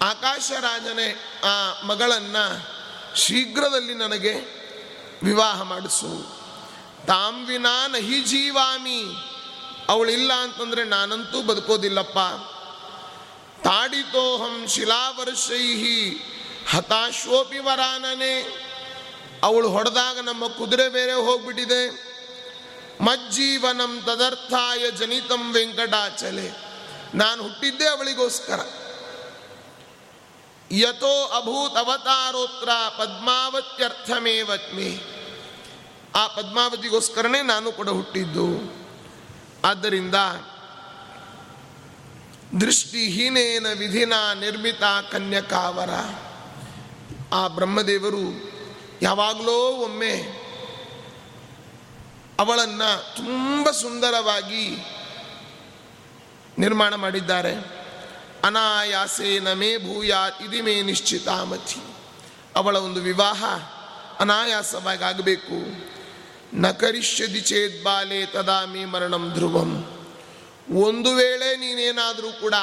ಆಕಾಶರಾಜನೇ ಆ ಮಗಳನ್ನ ಶೀಘ್ರದಲ್ಲಿ ನನಗೆ ವಿವಾಹ ಮಾಡಿಸು. ತಾಂ ವಿನಾ ನಹಿ ಜೀವಾಮಿ ಅವಳಿಲ್ಲ ಅಂತಂದ್ರೆ ನಾನಂತೂ ಬದುಕೋದಿಲ್ಲಪ್ಪ. ತಾಡಿತೋಹಂ ಶಿಲಾವರ್ಷೈಹಿ ಹತಾಶ್ವೋಪಿ ವರಾನನೆ. ಅವಳು ಹೊಡೆದಾಗ ನಮ್ಮ ಕುದುರೆ ಬೇರೆ ಹೋಗ್ಬಿಟ್ಟಿದೆ. ಮಜ್ಜೀವನಂ ತದರ್ಥಾಯ ಜನಿತಂ ವೆಂಕಟಾಚಲೆ. ನಾನು ಹುಟ್ಟಿದ್ದೆ ಅವಳಿಗೋಸ್ಕರ. ಯಥೋ ಅಭೂತ್ ಅವತಾರೋತ್ರ ಪದ್ಮಾವತ್ಯರ್ಥಮೇವತ್ಮಿ. ಆ ಪದ್ಮಾವತಿಗೋಸ್ಕರನೇ ನಾನು ಕೂಡ ಹುಟ್ಟಿದ್ದು. ಆದ್ದರಿಂದ ದೃಷ್ಟಿಹೀನೇನ ವಿಧಿನ ನಿರ್ಮಿತ ಕನ್ಯಕಾವರ. ಆ ಬ್ರಹ್ಮದೇವರು ಯಾವಾಗಲೋ ಒಮ್ಮೆ ಅವಳನ್ನು ತುಂಬ ಸುಂದರವಾಗಿ ನಿರ್ಮಾಣ ಮಾಡಿದ್ದಾರೆ. ಅನಾಯಾಸೇನ ಮೇ ಭೂಯಾ, ಇದಿ ಮೇ ನಿಶ್ಚಿತಾಮತಿ. ಅವಳ ಒಂದು ವಿವಾಹ ಅನಾಯಾಸವಾಗಿ ಆಗಬೇಕು. ನ ಕರಿಷ್ಯದಿ ಚೇದ್ ಬಾಲೆ ತದಾ ಮೇ ಮರಣಂ ಧ್ರುವಂ. ಒಂದು ವೇಳೆ ನೀನೇನಾದರೂ ಕೂಡ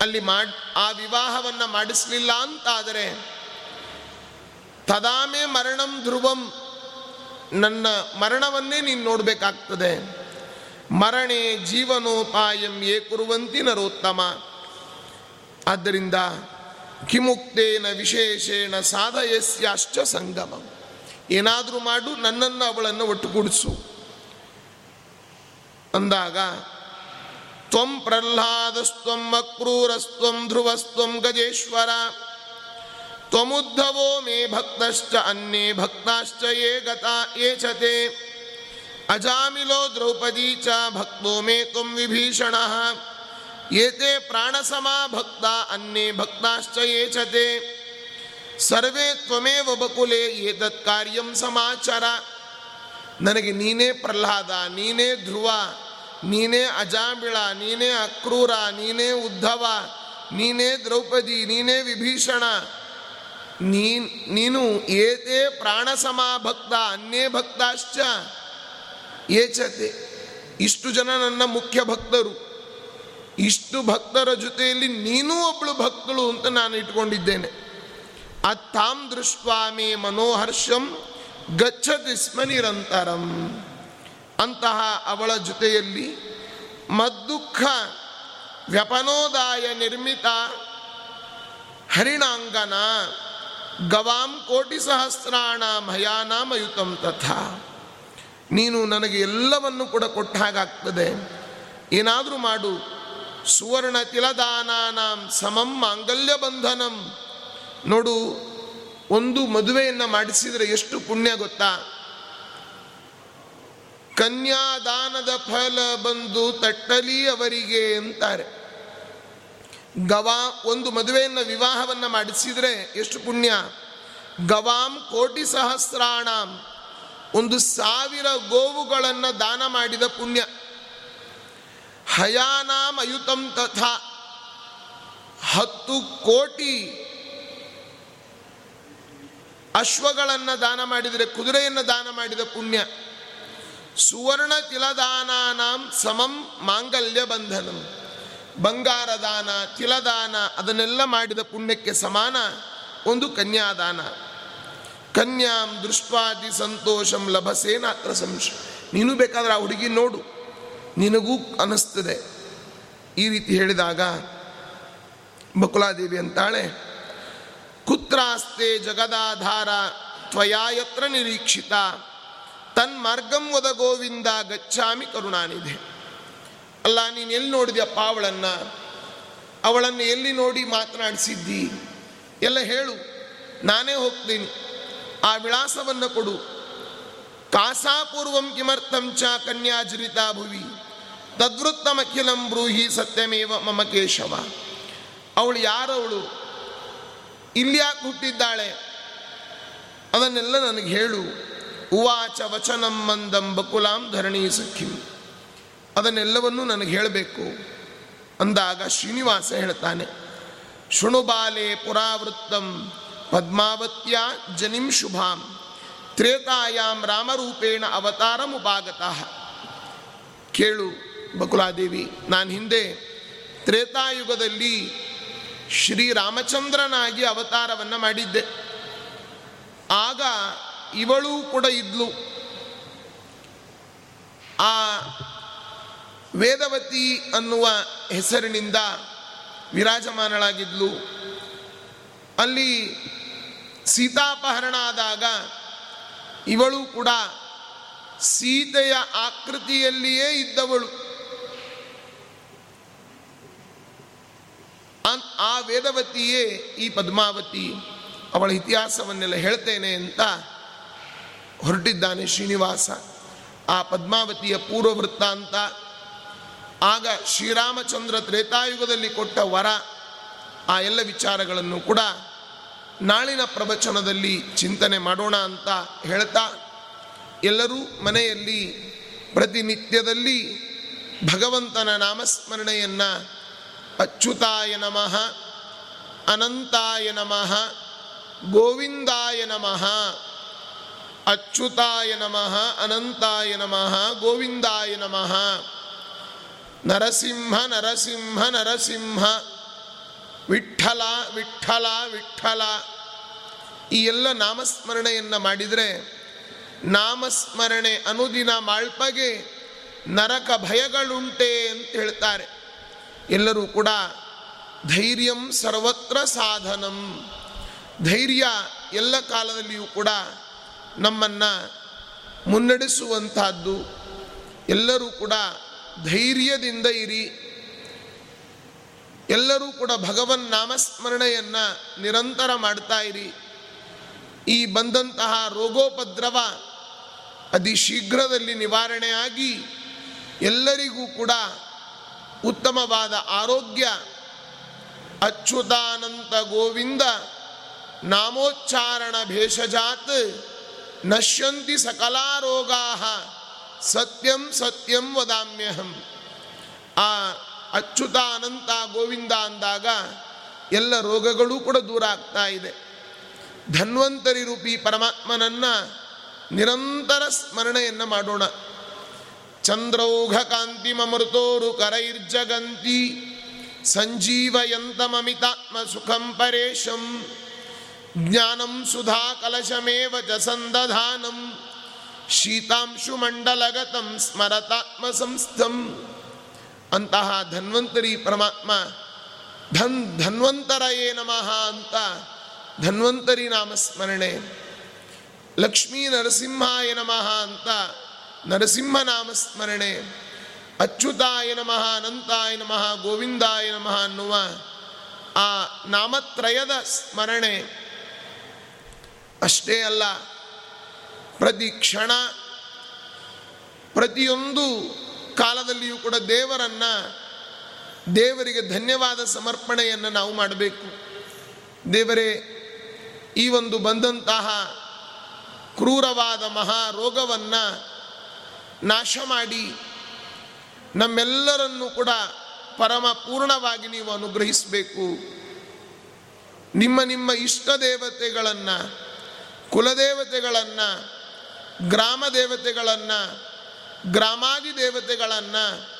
ಅಲ್ಲಿ ಮಾಡ್, ಆ ವಿವಾಹವನ್ನು ಮಾಡಿಸಲಿಲ್ಲ ಅಂತಾದರೆ ತದಾಮೆ ಮರಣಂ ಧ್ರುವಂ ನನ್ನ ಮರಣವನ್ನೇ ನೀನು ನೋಡಬೇಕಾಗ್ತದೆ. ಮರಣೆ ಜೀವನೋಪಾಯಂ ಏ ಕುರುವಂತಿ ನರೋತ್ತಮ. ಆದ್ದರಿಂದ ಕಿಮುಕ್ತೇನ ವಿಶೇಷೇಣ ಸಾಧಯಸ್ಯಾಶ್ಚ ಸಂಗಮಂ. ಏನಾದರೂ ಮಾಡು, ನನ್ನನ್ನು ಅವಳನ್ನು ಒಟ್ಟುಗೂಡಿಸು. ಅಂದಾಗ, ತ್ವಂ ಪ್ರಹ್ಲಾದಸ್ತ್ವಂ ಅಕ್ರೂರಸ್ತ್ವಂ ಧ್ರುವಸ್ತ್ವಂ ಗಜೇಶ್ವರ, ತ್ವಮುದ್ಧವೋ ಮೇ ಭಕ್ತಶ್ಚ ಅನ್ಯೇ ಭಕ್ತಾಶ್ಚ ಯೇ ಗತಾ ಯೇ ಚತೆ ಅಜಾಮಿಲೋ ದ್ರೌಪದಿ ಚ ಭಕ್ತೋ ಮೇ ತ್ವಂ ವಿಭೀಷಣ, ಏತೆ ಪ್ರಾಣಸಮಾ ಭಕ್ತ ಅನ್ಯೇ ಭಕ್ತಾಶ್ಚ ಯೇ ಚತೆ ಸರ್ವೇ ತ್ವಮೇ ಬಕುಲೆ ಏತತ್ ಕಾರ್ಯಂ ಸಮಾಚಾರ. ನನಗೆ ನೀನೇ ಪ್ರಹ್ಲಾದ, ನೀನೇ ಧ್ರುವ, ನೀನೇ ಅಜಾಮಿಳ ನೀನೇ ಅಕ್ರೂರ, ನೀನೇ ಉದ್ಧವ, ನೀನೇ ದ್ರೌಪದಿ, ನೀನೇ ವಿಭೀಷಣ. ನೀನ್, ನೀನು ಏತೇ ಪ್ರಾಣ ಭಕ್ತ ಅನ್ಯೇ ಭಕ್ತಾಶ್ಚ. ಏಚತೆ, ಇಷ್ಟು ಜನ ನನ್ನ ಮುಖ್ಯ ಭಕ್ತರು. ಇಷ್ಟು ಭಕ್ತರ ಜೊತೆಯಲ್ಲಿ ನೀನೂ ಒಬ್ಬಳು ಭಕ್ತಳು ಅಂತ ನಾನು ಇಟ್ಕೊಂಡಿದ್ದೇನೆ. ಅತ್ತಾಂ ದೃಷ್ಟ್ವಾಮಿ ಮನೋಹರ್ಷಂ ಗಚ್ಚತಿ ಸ್ಮ ನಿರಂತರಂ. ಅಂತಹ ಅವಳ ಜೊತೆಯಲ್ಲಿ ಮದ್ದುಃಖ ವ್ಯಪನೋದಾಯ ನಿರ್ಮಿತ ಹರಿಣಾಂಗನ ಗವಾಂ ಕೋಟಿ ಸಹಸ್ರಾಣ ಭಯಾನಾಮಯುತಂ ತಥಾ. ನೀನು ನನಗೆ ಎಲ್ಲವನ್ನು ಕೂಡ ಕೊಟ್ಟ ಹಾಗಾಗ್ತದೆ. ಏನಾದರೂ ಮಾಡು. ಸುವರ್ಣ ತಿಲದಾನಾಂ ಸಮಂ ಮಾಂಗಲ್ಯ ಬಂಧನಂ. ನೋಡು, ಒಂದು ಮದುವೆಯನ್ನು ಮಾಡಿಸಿದರೆ ಎಷ್ಟು ಪುಣ್ಯ ಗೊತ್ತಾ? ಕನ್ಯಾದಾನದ ಫಲ ಬಂದು ತಟ್ಟಲಿ ಅವರಿಗೆ ಅಂತಾರೆ. ಗವಾ, ಒಂದು ಮದುವೆಯನ್ನು ವಿವಾಹವನ್ನು ಮಾಡಿಸಿದರೆ ಎಷ್ಟು ಪುಣ್ಯ? ಗವಾಂ ಕೋಟಿ ಸಹಸ್ರಾಣಂ, ಒಂದು ಸಾವಿರ ಗೋವುಗಳನ್ನು ದಾನ ಮಾಡಿದ ಪುಣ್ಯ. ಹಯಾನಾಂ ಅಯುತಂ ತಥಾ, ಹತ್ತು ಕೋಟಿ ಅಶ್ವಗಳನ್ನು ದಾನ ಮಾಡಿದರೆ, ಕುದುರೆಯನ್ನು ದಾನ ಮಾಡಿದ ಪುಣ್ಯ. ಸುವರ್ಣ ತಿಲದಾನಾಂ ಸಮಂ ಮಾಂಗಲ್ಯ ಬಂಧನಂ. ಬಂಗಾರ ದಾನ ತಿಲದಾನ, ಅದನ್ನೆಲ್ಲ ಮಾಡಿದ ಪುಣ್ಯಕ್ಕೆ ಸಮಾನ ಒಂದು ಕನ್ಯಾದಾನ. ಕನ್ಯಾಂ ದೃಷ್ಟ್ವಾದಿ ಸಂತೋಷಂ ಲಭಸೇನ ಅತ್ರ ಸಂಶ ನೀನು ಬೇಕಾದ್ರೆ ಆ ಹುಡುಗಿ ನೋಡು. ನಿನಗೂ ಅನಿಸ್ತದೆ. ಈ ರೀತಿ ಹೇಳಿದಾಗ, ಬಕುಲಾದೇವಿ ಅಂತಾಳೆ ಕುತ್ರಾಸ್ತೆ ಜಗದಾಧಾರ ತ್ವಯಾ ಯತ್ರ ನಿರೀಕ್ಷಿತ ತನ್ಮಾರ್ಗಂ ವದ ಗೋವಿಂದ ಗಚ್ಚಾಮಿ ಕರುಣಾನಿದೆ ಅಲ್ಲ, ನೀನು ಎಲ್ಲಿ ನೋಡಿದ್ಯಪ್ಪ ಅವಳನ್ನು ಅವಳನ್ನು ಎಲ್ಲಿ ನೋಡಿ ಮಾತನಾಡಿಸಿದ್ದಿ? ಎಲ್ಲ ಹೇಳು, ನಾನೇ ಹೋಗ್ತೀನಿ. ಆ ವಿಳಾಸವನ್ನು ಕೊಡು. ಕಾಸಾಪೂರ್ವಂ ಕಿಮರ್ಥಂ ಚ ಕನ್ಯಾಜರಿತಾ ಭುವಿ ತದ್ವೃತ್ತಮಖಿಲಂ ಬ್ರೂಹಿ ಸತ್ಯಮೇವ ಮಮ ಕೇಶವ. ಅವಳು ಯಾರವಳು? ಇಲ್ಲಿ ಯಾಕೆ ಹುಟ್ಟಿದ್ದಾಳೆ? ಅದನ್ನೆಲ್ಲ ನನಗೆ ಹೇಳು. ಉವಾಚ ವಚನಂ ಮಂದಂ ಬಕುಲಾಂ ಧರಣಿ ಸಖ್ಯಂ ಅದನ್ನೆಲ್ಲವನ್ನೂ ನನಗೆ ಹೇಳಬೇಕು. ಅಂದಾಗ ಶ್ರೀನಿವಾಸ ಹೇಳ್ತಾನೆ ಶೃಣುಬಾಲೆ ಪುರಾವೃತ್ತಂ ಪದ್ಮಾವತ್ಯ ಜನಿಂ ಶುಭಾಂ ತ್ರೇತಾಯಾಮ್ ರಾಮರೂಪೇಣ ಅವತಾರ ಅವತಾರಮುಪಾಗತಃ ಕೇಳು ಬಕುಲಾದೇವಿ, ನಾನು ಹಿಂದೆ ತ್ರೇತಾಯುಗದಲ್ಲಿ ಶ್ರೀರಾಮಚಂದ್ರನಾಗಿ ಅವತಾರವನ್ನು ಮಾಡಿದ್ದೆ. ಆಗ ಇವಳು ಕೂಡ ಇದ್ಲು. ಆ ವೇದವತಿ ಅನ್ನುವ ಹೆಸರಿನಿಂದ ವಿರಾಜಮಾನಳಾಗಿದ್ಲು. ಅಲ್ಲಿ ಸೀತಾಪಹರಣ ಆದಾಗ ಇವಳು ಕೂಡ ಸೀತೆಯ ಆಕೃತಿಯಲ್ಲಿಯೇ ಇದ್ದವಳು. ಆ ವೇದವತಿಯೇ ಈ ಪದ್ಮಾವತಿ ಅವಳ ಇತಿಹಾಸವನ್ನೆಲ್ಲ ಹೇಳ್ತೇನೆ ಅಂತ ಹೊರಟಿದ್ದಾನೆ ಶ್ರೀನಿವಾಸ. ಆ ಪದ್ಮಾವತಿಯ ಪೂರ್ವ ವೃತ್ತಾಂತ ಆಗ ಶ್ರೀರಾಮಚಂದ್ರ ತ್ರೇತಾಯುಗದಲ್ಲಿ ಕೊಟ್ಟ ವರ, ಆ ಎಲ್ಲ ವಿಚಾರಗಳನ್ನು ಕೂಡ ನಾಳಿನ ಪ್ರವಚನದಲ್ಲಿ ಚಿಂತನೆ ಮಾಡೋಣ ಅಂತ ಹೇಳ್ತಾ ಎಲ್ಲರೂ ಮನೆಯಲ್ಲಿ ಪ್ರತಿನಿತ್ಯದಲ್ಲಿ ಭಗವಂತನ ನಾಮಸ್ಮರಣೆಯನ್ನು ಅಚ್ಯುತಾಯ ನಮಃ, ಅನಂತಾಯ ನಮಃ, ಗೋವಿಂದಾಯ ನಮಃ, ಅಚ್ಯುತಾಯ ನಮಃ, ಅನಂತಾಯ ನಮಃ, ಗೋವಿಂದಾಯ ನಮಃ. ನರಸಿಂಹ ನರಸಿಂಹ ನರಸಿಂಹ, ವಿಠಲ ವಿಠಲ ವಿಠಲ. ಈ ಎಲ್ಲ ನಾಮಸ್ಮರಣೆಯನ್ನು ಮಾಡಿದರೆ ನಾಮಸ್ಮರಣೆ ಅನುದಿನ ಮಾಳ್ಪಗೆ ನರಕ ಭಯಗಳುಂಟೆ ಅಂತ ಹೇಳ್ತಾರೆ. ಎಲ್ಲರೂ ಕೂಡ ಧೈರ್ಯಂ ಸರ್ವತ್ರ ಸಾಧನಂ. ಧೈರ್ಯ ಎಲ್ಲ ಕಾಲದಲ್ಲಿಯೂ ಕೂಡ ನಮ್ಮನ್ನು ಮುನ್ನಡೆಸುವಂತಹದ್ದು. ಎಲ್ಲರೂ ಕೂಡ ಧೈರ್ಯದಿಂದ ಇರಿ. ಎಲ್ಲರೂ ಕೂಡ ಭಗವನ್ ನಾಮಸ್ಮರಣೆಯನ್ನು ನಿರಂತರ ಮಾಡ್ತಾ ಇರಿ. ಈ ಬಂದಂತಹ ರೋಗೋಪದ್ರವ ಅತಿ ಶೀಘ್ರದಲ್ಲಿ ನಿವಾರಣೆಯಾಗಿ ಎಲ್ಲರಿಗೂ ಕೂಡ ಉತ್ತಮವಾದ ಆರೋಗ್ಯ. ಅಚ್ಯುತಾನಂತ ಗೋವಿಂದ ನಾಮೋಚ್ಚಾರಣ ಭೇಷಜಾತ್ ನಶ್ಯಂತಿ ಸಕಲಾರೋಗಾ ಸತ್ಯಂ ಸತ್ಯಂ ವದಾಮ್ಯಹಂ. ಆ ಅಚ್ಯುತ ಅನಂತ ಗೋವಿಂದ ಅಂದಾಗ ಎಲ್ಲ ರೋಗಗಳೂ ಕೂಡ ದೂರ ಆಗ್ತಾ ಇದೆ. ಧನ್ವಂತರಿ ರೂಪಿ ಪರಮಾತ್ಮನನ್ನ ನಿರಂತರ ಸ್ಮರಣೆಯನ್ನು ಮಾಡೋಣ. ಚಂದ್ರೌಘ ಕಾಂತಿಮೃತೋರು ಕರೈರ್ಜಗಂತಿ ಸಂಜೀವಯಂತಮಮಿತಾತ್ಮ ಸುಖಂ ಪರೇಶಂ ಜ್ಞಾನಂ ಸುಧಾ ಕಲಶಮೇವ ಚ ಸಂದಧಾನಂ ಶೀತಾಂಶು ಮಂಡಲಗತಂ ಸ್ಮರತಾತ್ಮ ಸಂಸ್ಥಂ ಅಂತಹ ಧನ್ವಂತರಿ ಪರಮಾತ್ಮ ಧನ್ ಧನ್ವಂತರಯೇ ನಮಃ ಅಂತ ಧನ್ವಂತರಿ ನಾಮಸ್ಮರಣೆ ಲಕ್ಷ್ಮೀ ನರಸಿಂಹಾಯ ನಮಃ ಅಂತ ನರಸಿಂಹ ನಾಮಸ್ಮರಣೆ ಅಚ್ಯುತಾಯ ನಮಃ, ಅನಂತಾಯ ನಮಃ, ಗೋವಿಂದಾಯ ನಮಃ ಅನ್ನುವ ಆ ನಾಮತ್ರಯದ ಸ್ಮರಣೆ. ಅಷ್ಟೇ ಅಲ್ಲ, ಪ್ರತಿ ಕ್ಷಣ, ಪ್ರತಿಯೊಂದು ಕಾಲದಲ್ಲಿಯೂ ಕೂಡ ದೇವರನ್ನ, ದೇವರಿಗೆ ಧನ್ಯವಾದ ಸಮರ್ಪಣೆಯನ್ನು ನಾವು ಮಾಡಬೇಕು. ದೇವರೇ, ಈ ಒಂದು ಬಂದಂತಹ ಕ್ರೂರವಾದ ಮಹಾ ರೋಗವನ್ನು ನಾಶ ಮಾಡಿ ನಮ್ಮೆಲ್ಲರನ್ನು ಕೂಡ ಪರಮ ಪೂರ್ಣವಾಗಿ ನೀವು ಅನುಗ್ರಹಿಸಬೇಕು. ನಿಮ್ಮ ನಿಮ್ಮ ಇಷ್ಟ ದೇವತೆಗಳನ್ನು, ಕುಲದೇವತೆಗಳನ್ನು, ಗ್ರಾಮ ದೇವತೆಗಳನ್ನು, ಗ್ರಾಮಾದಿ ದೇವತೆಗಳನ್ನು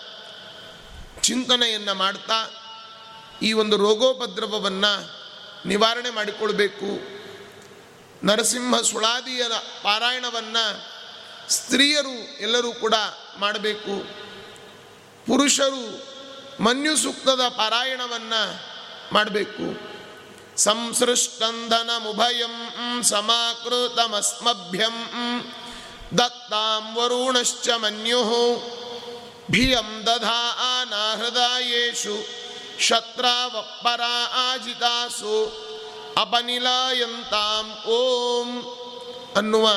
ಚಿಂತನೆಯನ್ನು ಮಾಡ್ತಾ ಈ ಒಂದು ರೋಗೋಪದ್ರವವನ್ನು ನಿವಾರಣೆ ಮಾಡಿಕೊಳ್ಬೇಕು. ನರಸಿಂಹ ಸುಳಾದಿಯ ಪಾರಾಯಣವನ್ನು ಸ್ತ್ರೀಯರು ಎಲ್ಲರೂ ಕೂಡ ಮಾಡಬೇಕು. ಪುರುಷರು ಮನ್ಯು ಸೂಕ್ತದ ಪಾರಾಯಣವನ್ನು ಮಾಡಬೇಕು. ಸಂಸೃಷ್ಟಂಧನಮುಭಯಂ ಸಮಾಕೃತಮಸ್ಮಭ್ಯಂ ದತ್ತಾಂ ವರುಣಶ್ಚ ಮನ್ಯು. ಭಿಯಂ ದಧಾ ಆನಾ ಹೃದಯೇಷು ಶತ್ರಾವಪ್ಪರ ಆಜಿತಾಸು ಅಪನಿಲಾಯಂತಾಂ ಓಂ ಅನ್ನುವ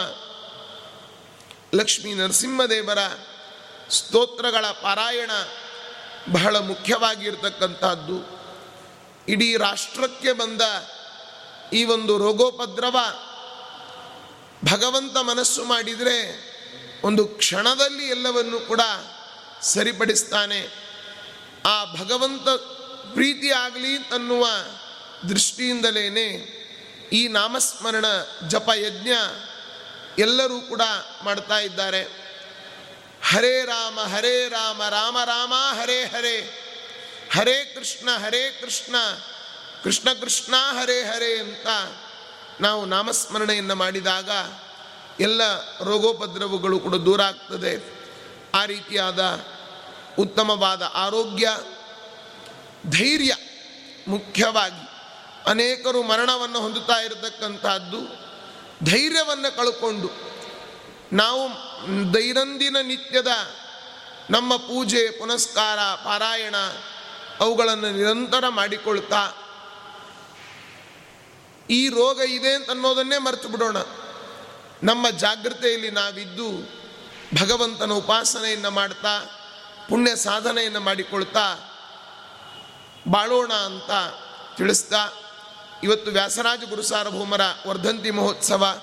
ಲಕ್ಷ್ಮೀ ನರಸಿಂಹದೇವರ ಸ್ತೋತ್ರಗಳ ಪಾರಾಯಣ ಬಹಳ ಮುಖ್ಯವಾಗಿರ್ತಕ್ಕಂಥದ್ದು. ಇಡೀ ರಾಷ್ಟ್ರಕ್ಕೆ ಬಂದ ಈ ಒಂದು ರೋಗೋಪದ್ರವ ಭಗವಂತ ಮನಸ್ಸು ಮಾಡಿದರೆ ಒಂದು ಕ್ಷಣದಲ್ಲಿ ಎಲ್ಲವನ್ನು ಕೂಡ ಸರಿಪಡಿಸ್ತಾನೆ. ಆ ಭಗವಂತ ಪ್ರೀತಿ ಆಗಲಿ ಅನ್ನುವ ದೃಷ್ಟಿಯಿಂದಲೇ ಈ ನಾಮಸ್ಮರಣ ಜಪ ಯಜ್ಞ ಎಲ್ಲರೂ ಕೂಡ ಮಾಡ್ತಾ ಇದ್ದಾರೆ. ಹರೇ ರಾಮ ಹರೇ ರಾಮ ರಾಮ ರಾಮ, ಹರೇ ಹರೇ. ಹರೇ ಕೃಷ್ಣ ಹರೇ ಕೃಷ್ಣ. ಕೃಷ್ಣ ಕೃಷ್ಣ, ಹರೇ ಹರೇ ಅಂತ ನಾವು ನಾಮಸ್ಮರಣೆಯನ್ನು ಮಾಡಿದಾಗ ಎಲ್ಲ ರೋಗೋಪದ್ರವಗಳು ಕೂಡ ದೂರ ಆಗ್ತದೆ. ಆ ರೀತಿಯಾದ ಉತ್ತಮವಾದ ಆರೋಗ್ಯ, ಧೈರ್ಯ ಮುಖ್ಯವಾಗಿ ಅನೇಕರು ಮರಣವನ್ನು ಹೊಂದುತ್ತಾ ಇರತಕ್ಕಂಥದ್ದು ಧೈರ್ಯವನ್ನು ಕಳ್ಕೊಂಡು ನಾವು ದೈನಂದಿನ ನಿತ್ಯದ ನಮ್ಮ ಪೂಜೆ, ಪುನಸ್ಕಾರ, ಪಾರಾಯಣ ಅವುಗಳನ್ನು ನಿರಂತರ ಮಾಡಿಕೊಳ್ತಾ ಈ ರೋಗ ಇದೆ ಅಂತ ಅನ್ನೋದನ್ನೇ ಮರೆತು ಬಿಡೋಣ. ನಮ್ಮ ಜಾಗೃತೆಯಲ್ಲಿ ನಾವಿದ್ದು ಭಗವಂತನ ಉಪಾಸನೆಯನ್ನು ಮಾಡ್ತಾ, ಪುಣ್ಯ ಸಾಧನೆಯನ್ನು ಮಾಡಿಕೊಳ್ತಾ, ಬಾಳೋಣ ಅಂತ ತಿಳಿಸ್ತಾ ಇವತ್ತು ವ್ಯಾಸರಾಜ ಗುರುಸಾರ್ವಭೌಮರ ವರ್ಧಂತಿ ಮಹೋತ್ಸವ.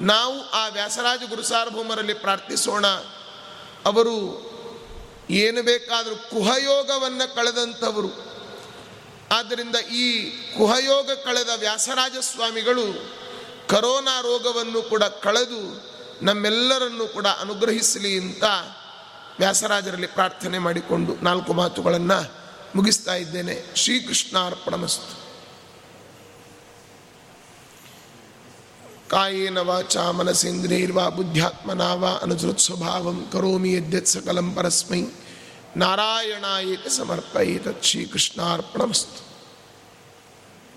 ನಾವು ಆ ವ್ಯಾಸರಾಜ ಗುರುಸಾರ್ವಭೌಮರಲ್ಲಿ ಪ್ರಾರ್ಥಿಸೋಣ. ಅವರು ಏನು ಬೇಕಾದರೂ ಕುಹಯೋಗವನ್ನು ಕಳೆದಂಥವರು. ಆದ್ದರಿಂದ ಈ ಕುಹಯೋಗ ಕಳೆದ ವ್ಯಾಸರಾಜ ಸ್ವಾಮಿಗಳು ಕರೋನಾ ರೋಗವನ್ನು ಕೂಡ ಕಳೆದು ನಮ್ಮೆಲ್ಲರನ್ನು ಕೂಡ ಅನುಗ್ರಹಿಸಲಿ ಅಂತ ವ್ಯಾಸರಾಜರಲ್ಲಿ ಪ್ರಾರ್ಥನೆ ಮಾಡಿಕೊಂಡು ನಾಲ್ಕು ಮಾತುಗಳನ್ನು ಮುಗಿಸ್ತಾ ಇದ್ದೇನೆ. ಶ್ರೀಕೃಷ್ಣ कायेन वाचा मनसेन्द्रियैर्वा बुद्ध्यात्मना वा अनुसृत्स्वभावं करोमि यद्यत् सकलं परस्मै। नारायणाय समर्पये तत् श्रीकृष्णार्पणमस्तु।